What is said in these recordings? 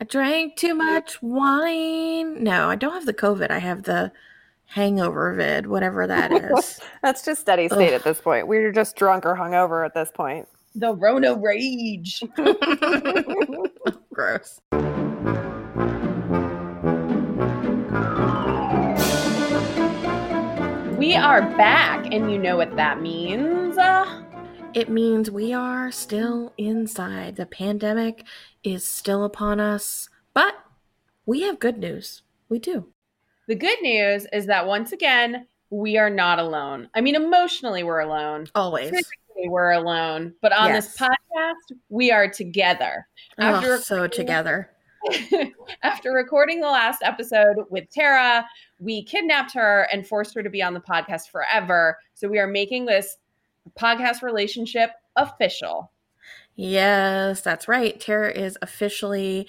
I drank too much wine. No, I don't have the COVID. I have the hangover vid, whatever that is. That's just steady state Ugh. at this point. We're just drunk or hungover at this point. The Rona rage. Gross. We are back, and you know what that means. Uh, It means we are still inside. The pandemic is still upon us, but we have good news. We do. the good news is that once again, we are not alone. I mean, emotionally, we're alone. Always. Physically, we're alone. But on this podcast, we are together. Oh, so together. After recording the last episode with Tara, we kidnapped her and forced her to be on the podcast forever. So we are making this podcast relationship official. Yes, that's right. Tara is officially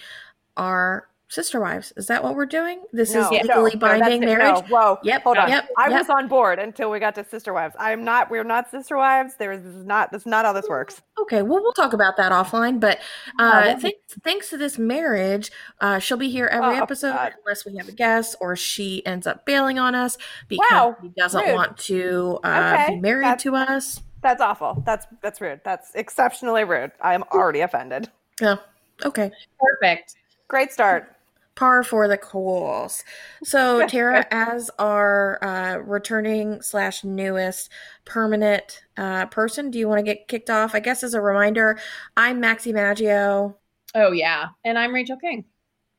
our sister wives. Is that what we're doing? This No, is legally no, binding that's it. marriage. No, whoa. Yep, Hold on. yep, I yep. was on board until we got to sister wives. I am not. We're not sister wives. There is this not. This not how this works. Okay, well, we'll talk about that offline. But uh, that'd thanks, thanks to this marriage, uh, she'll be here every Oh, episode God. unless we have a guest or she ends up bailing on us because Wow, he doesn't rude. want to uh, Okay, be married that's- to us. That's awful. That's that's rude. That's exceptionally rude. I am already offended. Yeah. okay. Perfect. Great start. Par for the course. So, Tara, as our uh, returning slash newest permanent uh, person, do you want to get kicked off? I guess as a reminder, I'm Maxi Maggio. Oh, yeah. And I'm Rachel King.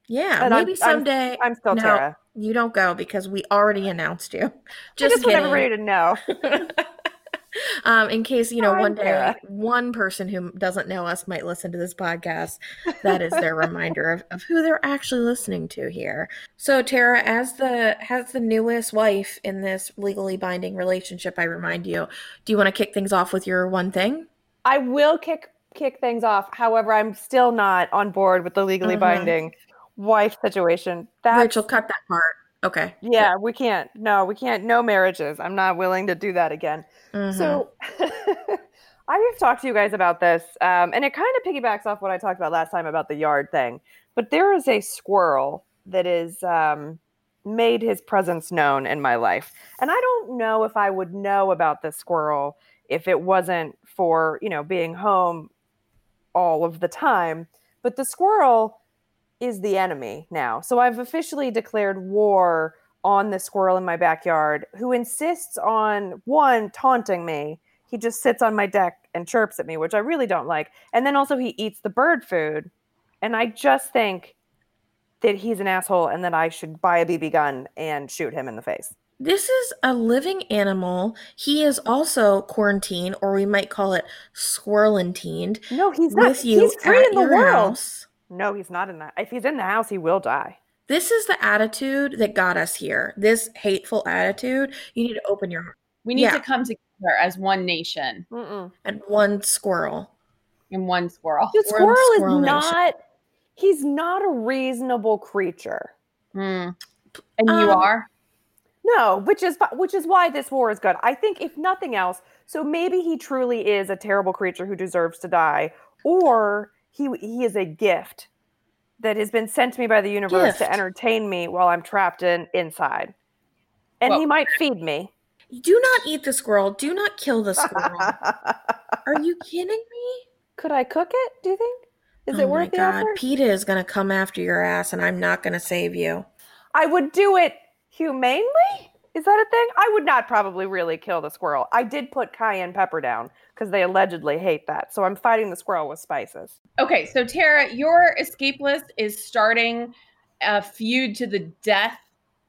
Yeah, And I'm- maybe I'm- someday I'm still No, Tara. you don't go because we already announced you. I Just, just want everybody to know. um, in case you know I'm one day one person who doesn't know us might listen to this podcast, that is their reminder of, of who they're actually listening to here. So Tara, as the has the newest wife in this legally binding relationship, I remind you, do you want to kick things off with your one thing? I will kick kick things off. However, I'm still not on board with the legally Mhm. binding wife situation. That's Rachel, cut that part. Okay. yeah, we can't. No, we can't. No marriages. I'm not willing to do that again. Mhm. So I have talked to you guys about this, um, and it kind of piggybacks off what I talked about last time about the yard thing. But there is a squirrel that is um, made his presence known in my life, and I don't know if I would know about this squirrel if it wasn't for you know being home all of the time. But the squirrel is the enemy now. So I've officially declared war on the squirrel in my backyard who insists on one taunting me. He just sits on my deck and chirps at me, which I really don't like. And then also he eats the bird food. And I just think that he's an asshole and that I should buy a BB gun and shoot him in the face. This is a living animal. He is also quarantined, or we might call it squirrelintined, No, he's not. with you he's free in the world. house. No, he's not in that. If he's in the house, he will die. This is the attitude that got us here. This hateful attitude. You need to open your heart. We need Yeah. to come together as one nation Mm-mm. And one squirrel. and one squirrel. The We're in the squirrel squirrel is nation. not. He's not a reasonable creature. Hmm. And you Um, are? No, which is which is why this war is good. I think if nothing else, so maybe he truly is a terrible creature who deserves to die, or he he is a gift that has been sent to me by the universe to entertain me while I'm trapped in inside. And he might feed me. Do not eat the squirrel. Do not kill the squirrel. Are you kidding me? Could I cook it? Do you think? Is oh it worth my god. effort? PETA is gonna come after your ass and I'm not gonna save you. I would do it humanely. Is that a thing? I would not probably really kill the squirrel. I did put cayenne pepper down because they allegedly hate that. So I'm fighting the squirrel with spices. Okay, so Tara, your escape list is starting a feud to the death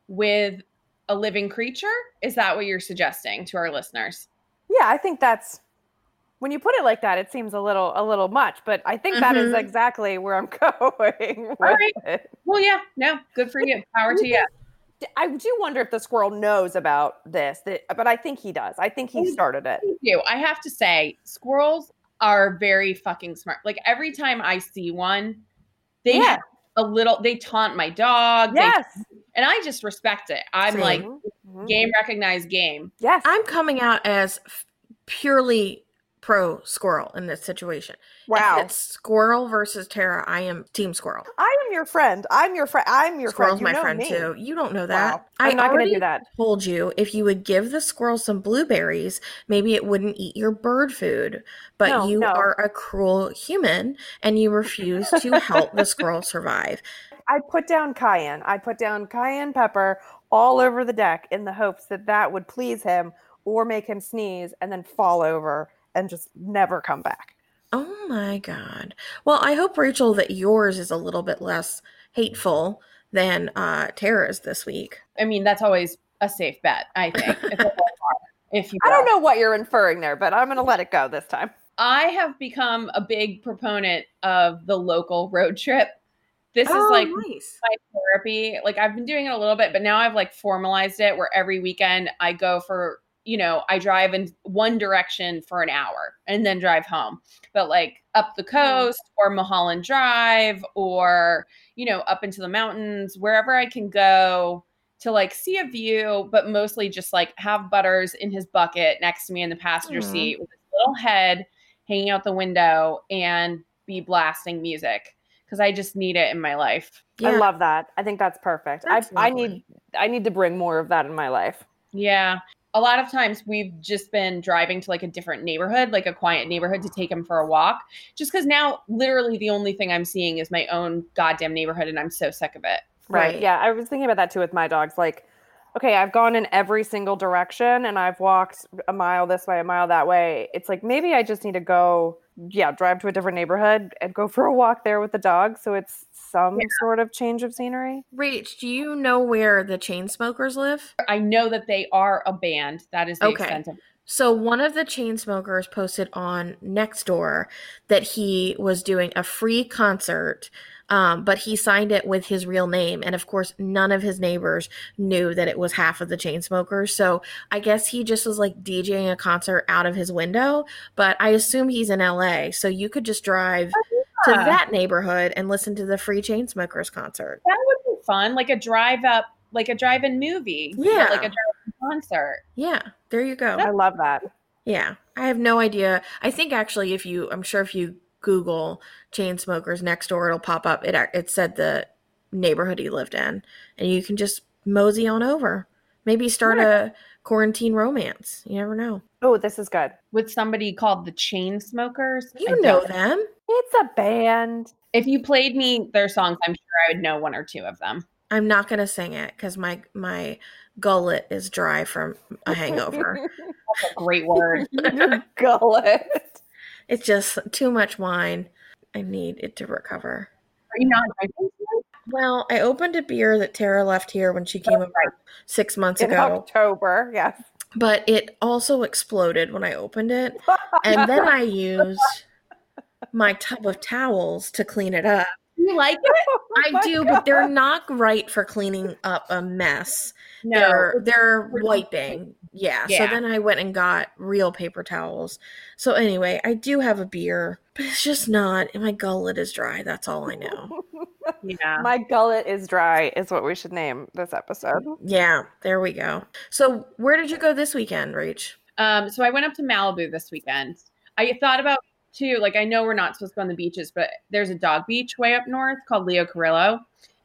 with a living creature. Is that what you're suggesting to our listeners? Yeah, I think that's when you put it like that, it seems a little a little much, but I think that is Mhm. exactly where I'm going with right. it. Well, yeah, no, good for you. Power to you. D- I do wonder if the squirrel knows about this, that, but I think he does. I think he started it. Thank you. I have to say, squirrels are very fucking smart. Like every time I see one, they Yeah. have a little, they taunt my dog. they- Yes. and I just respect it. I'm Same. like, Mhm. game recognized game. Yes. I'm coming out as purely pro squirrel in this situation. Wow. If it's squirrel versus Tara, I am team squirrel. I am your friend. I'm your friend. I'm your Squirrel's friend. You my know friend me. too. You don't know that. Wow. I'm not going to do that. told you if you would give the squirrel some blueberries, maybe it wouldn't eat your bird food. But No, you no. are a cruel human and you refuse to help the squirrel survive. I put down cayenne. I put down cayenne pepper all over the deck in the hopes that that would please him or make him sneeze and then fall over and just never come back. Oh my god. Well, I hope Rachel that yours is a little bit less hateful than uh Tara's this week. I mean, that's always a safe bet, I think. It's a little hard, if you I don't know what you're inferring there, but I'm going to let it go this time. I have become a big proponent of the local road trip. This Oh, is like nice. my therapy. Like I've been doing it a little bit, but now I've like formalized it where every weekend I go for, you know, I drive in one direction for an hour and then drive home. But like up the hmm. coast or Mulholland Drive or, you know, up into the mountains, wherever I can go to like see a view, but mostly just like have Butters in his bucket next to me in the passenger Aw. seat with his little head hanging out the window and be blasting music because I just need it in my life. I love that. I think that's perfect. I, That's I lovely. need I need to bring more of that in my life. Yeah. A lot of times we've just been driving to like a different neighborhood, like a quiet neighborhood to take him for a walk. Just because now literally the only thing I'm seeing is my own goddamn neighborhood and I'm so sick of it. Right. Yeah, I was thinking about that too with my dogs. Like, okay, I've gone in every single direction and I've walked a mile this way, a mile that way. It's like maybe I just need to go, yeah, drive to a different neighborhood and go for a walk there with the dog. So it's some sort of change of scenery. Rach, do you know where the Chainsmokers live? I know that they are a band. That is the Okay. extent of So one of the Chainsmokers posted on Nextdoor that he was doing a free concert, um, but he signed it with his real name, and of course, none of his neighbors knew that it was half of the Chainsmokers. So I guess he just was like DJing a concert out of his window. But I assume he's in LA, so you could just drive to yeah. that neighborhood and listen to the free Chainsmokers concert. that would be fun. Like a drive up, like a drive in movie. Yeah. Like a drive concert. Yeah, there you go. I love that. Yeah, I have no idea. I think actually, if you, I'm sure if you Google Chainsmokers next door, it'll pop up. It it said the neighborhood he lived in, and you can just mosey on over. Maybe start a quarantine romance. You never know. Oh, this is good. With somebody called the Chainsmokers. You I know them. It's a band. If you played me their songs, I'm sure I would know one or two of them. I'm not gonna sing it because my my gullet is dry from a hangover. That's a great word. Gullet. It's just too much wine. I need it to recover. Are you not drinking? Well, I opened a beer that Tara left here when she came over six months In ago. October, yes. but it also exploded when I opened it. And then I used my tub of towels to clean it up. You like it? Oh I my do, but they're not right for cleaning up a mess. No. They're they're wiping. Yeah. So then I went and got real paper towels. So anyway, I do have a beer, but it's just not my gullet is dry. That's all I know. Yeah. My gullet is dry, is what we should name this episode. Yeah, there we go. So where did you go this weekend, Rach? Um, so I went up to Malibu this weekend. I thought about too, like I know we're not supposed to go on the beaches, but there's a dog beach way up north called Leo Carrillo.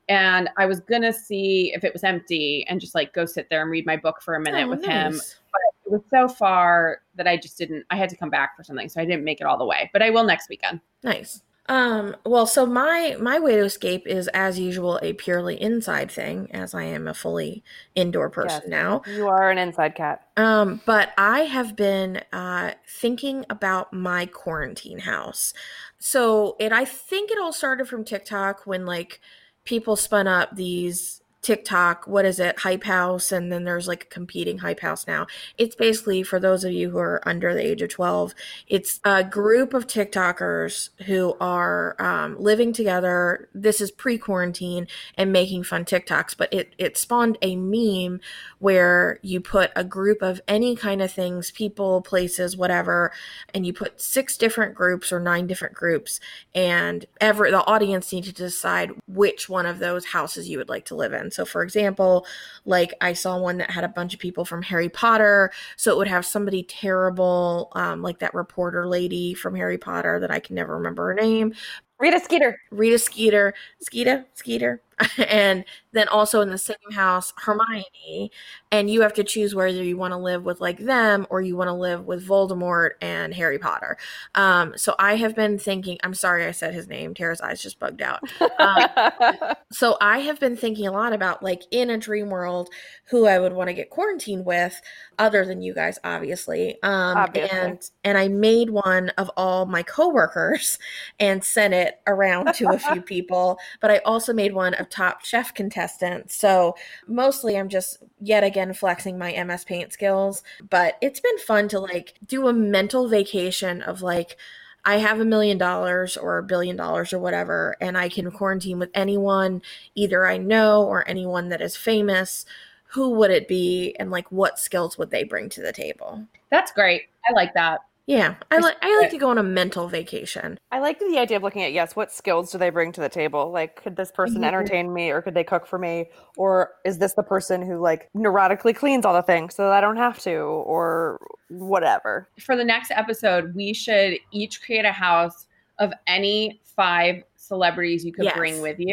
And I was gonna see if it was empty and just like go sit there and read my book for a minute Oh, with him. nice. It was so far that I just didn't I had to come back for something, so I didn't make it all the way. But I will next weekend. Nice. Um, well, so my my way to escape is as usual a purely inside thing, as I am a fully indoor person Yes. now. You are an inside cat. Um, but I have been uh thinking about my quarantine house. So it I think it all started from TikTok when like people spun up these TikTok, what is it, Hype House, and then there's like a competing Hype House now. It's basically for those of you who are under the age of 12, it's a group of TikTokers who are um, living together. This is pre quarantine and making fun TikToks, but it, it spawned a meme where you put a group of any kind of things, people, places, whatever, and you put six different groups or nine different groups, and ever the audience needed to decide which one of those houses you would like to live in. So for example, like I saw one that had a bunch of people from Harry Potter. So it would have somebody terrible, um, like that reporter lady from Harry Potter that I can never remember her name. Rita Skeeter. Rita Skeeter, Skeeta, Skeeter, and then also in the same house, Hermione. And you have to choose whether you want to live with like them or you want to live with Voldemort and Harry Potter. Um, so I have been thinking, I'm sorry I said his name. Tara's eyes just bugged out. Um, so I have been thinking a lot about like in a dream world who I would want to get quarantined with, other than you guys, obviously. Um, Obviously. and and I made one of all my coworkers and sent it around to a few people. But I also made one of top chef contestant. So mostly I'm just yet again flexing my MS Paint skills. But it's been fun to like do a mental vacation of like. I have a million dollars or a billion dollars or whatever, and I can quarantine with anyone either I know or anyone that is famous. Who would it be, and like what skills would they bring to the table? That's great. I like that. Yeah, I like I like to go on a mental vacation. I like the idea of looking at yes, what skills do they bring to the table? Like, could this person Mhm. entertain me, or could they cook for me, or is this the person who like neurotically cleans all the things so that I don't have to, or whatever? For the next episode, we should each create a house of any five celebrities you could Yes. bring with you.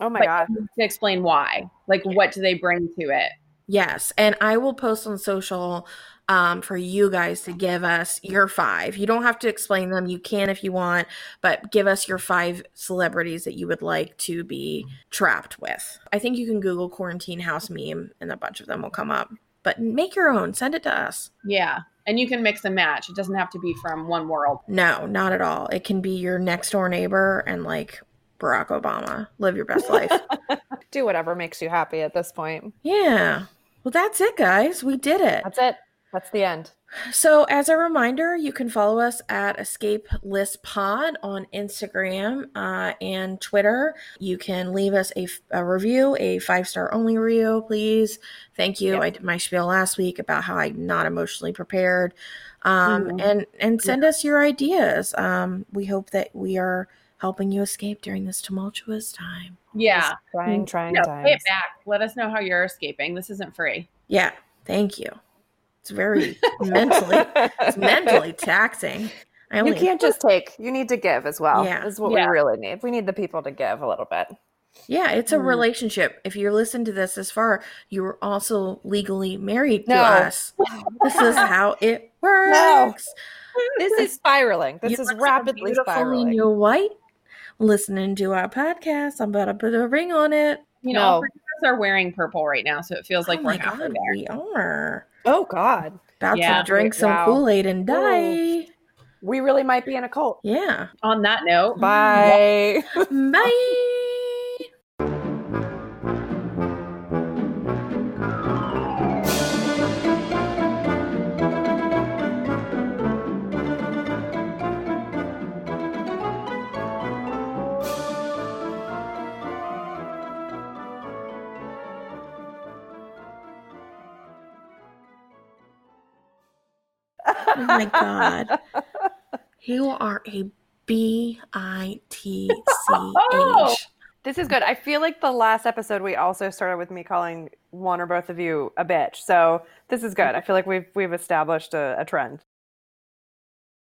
Oh my but god! to explain why. Like, what do they bring to it? Yes, and I will post on social um, for you guys to give us your five. You don't have to explain them. You can if you want, but give us your five celebrities that you would like to be trapped with. I think you can Google quarantine house meme, and a bunch of them will come up. But make your own. Send it to us. Yeah. And you can mix and match. It doesn't have to be from one world. No, not at all. It can be your next door neighbor and like Barack Obama. Live your best life. Do whatever makes you happy at this point. yeah. Well, that's it, guys. We did it. That's it. That's the end. So, as a reminder, you can follow us at Escape List Pod on Instagram uh, and Twitter. You can leave us a review, a five star only review, please. Thank you. Yep. I did my spiel last week about how I'm not emotionally prepared. Um, Mhm. And and send us your ideas. Um, we hope that we are helping you escape during this tumultuous time. Yeah. Trying, trying No, times. pay it back. Let us know how you're escaping. This isn't free. Yeah. Thank you. It's very mentally it's mentally taxing. I You only can't just take. You need to give as well. Yeah. This is what Yeah. we really need. We need the people to give a little bit. Yeah, it's a Mm. relationship. If you listen to this this far, you are also legally married to us. This is how it works. This is spiraling. This You is rapidly spiraling. You're white, listening to our podcast. I'm about to put a ring on it. You know, No. three of us are wearing purple right now, so it feels like oh we're my halfway god, there. we are Oh God, about Yeah. to drink some Wow. Kool Aid and die. we really might be in a cult. Yeah. On that note, Bye. Bye. Oh my god. You are a B I T C H. Oh, this is good. I feel like the last episode we also started with me calling one or both of you a bitch. So this is good. I feel like we've we've established a, a trend.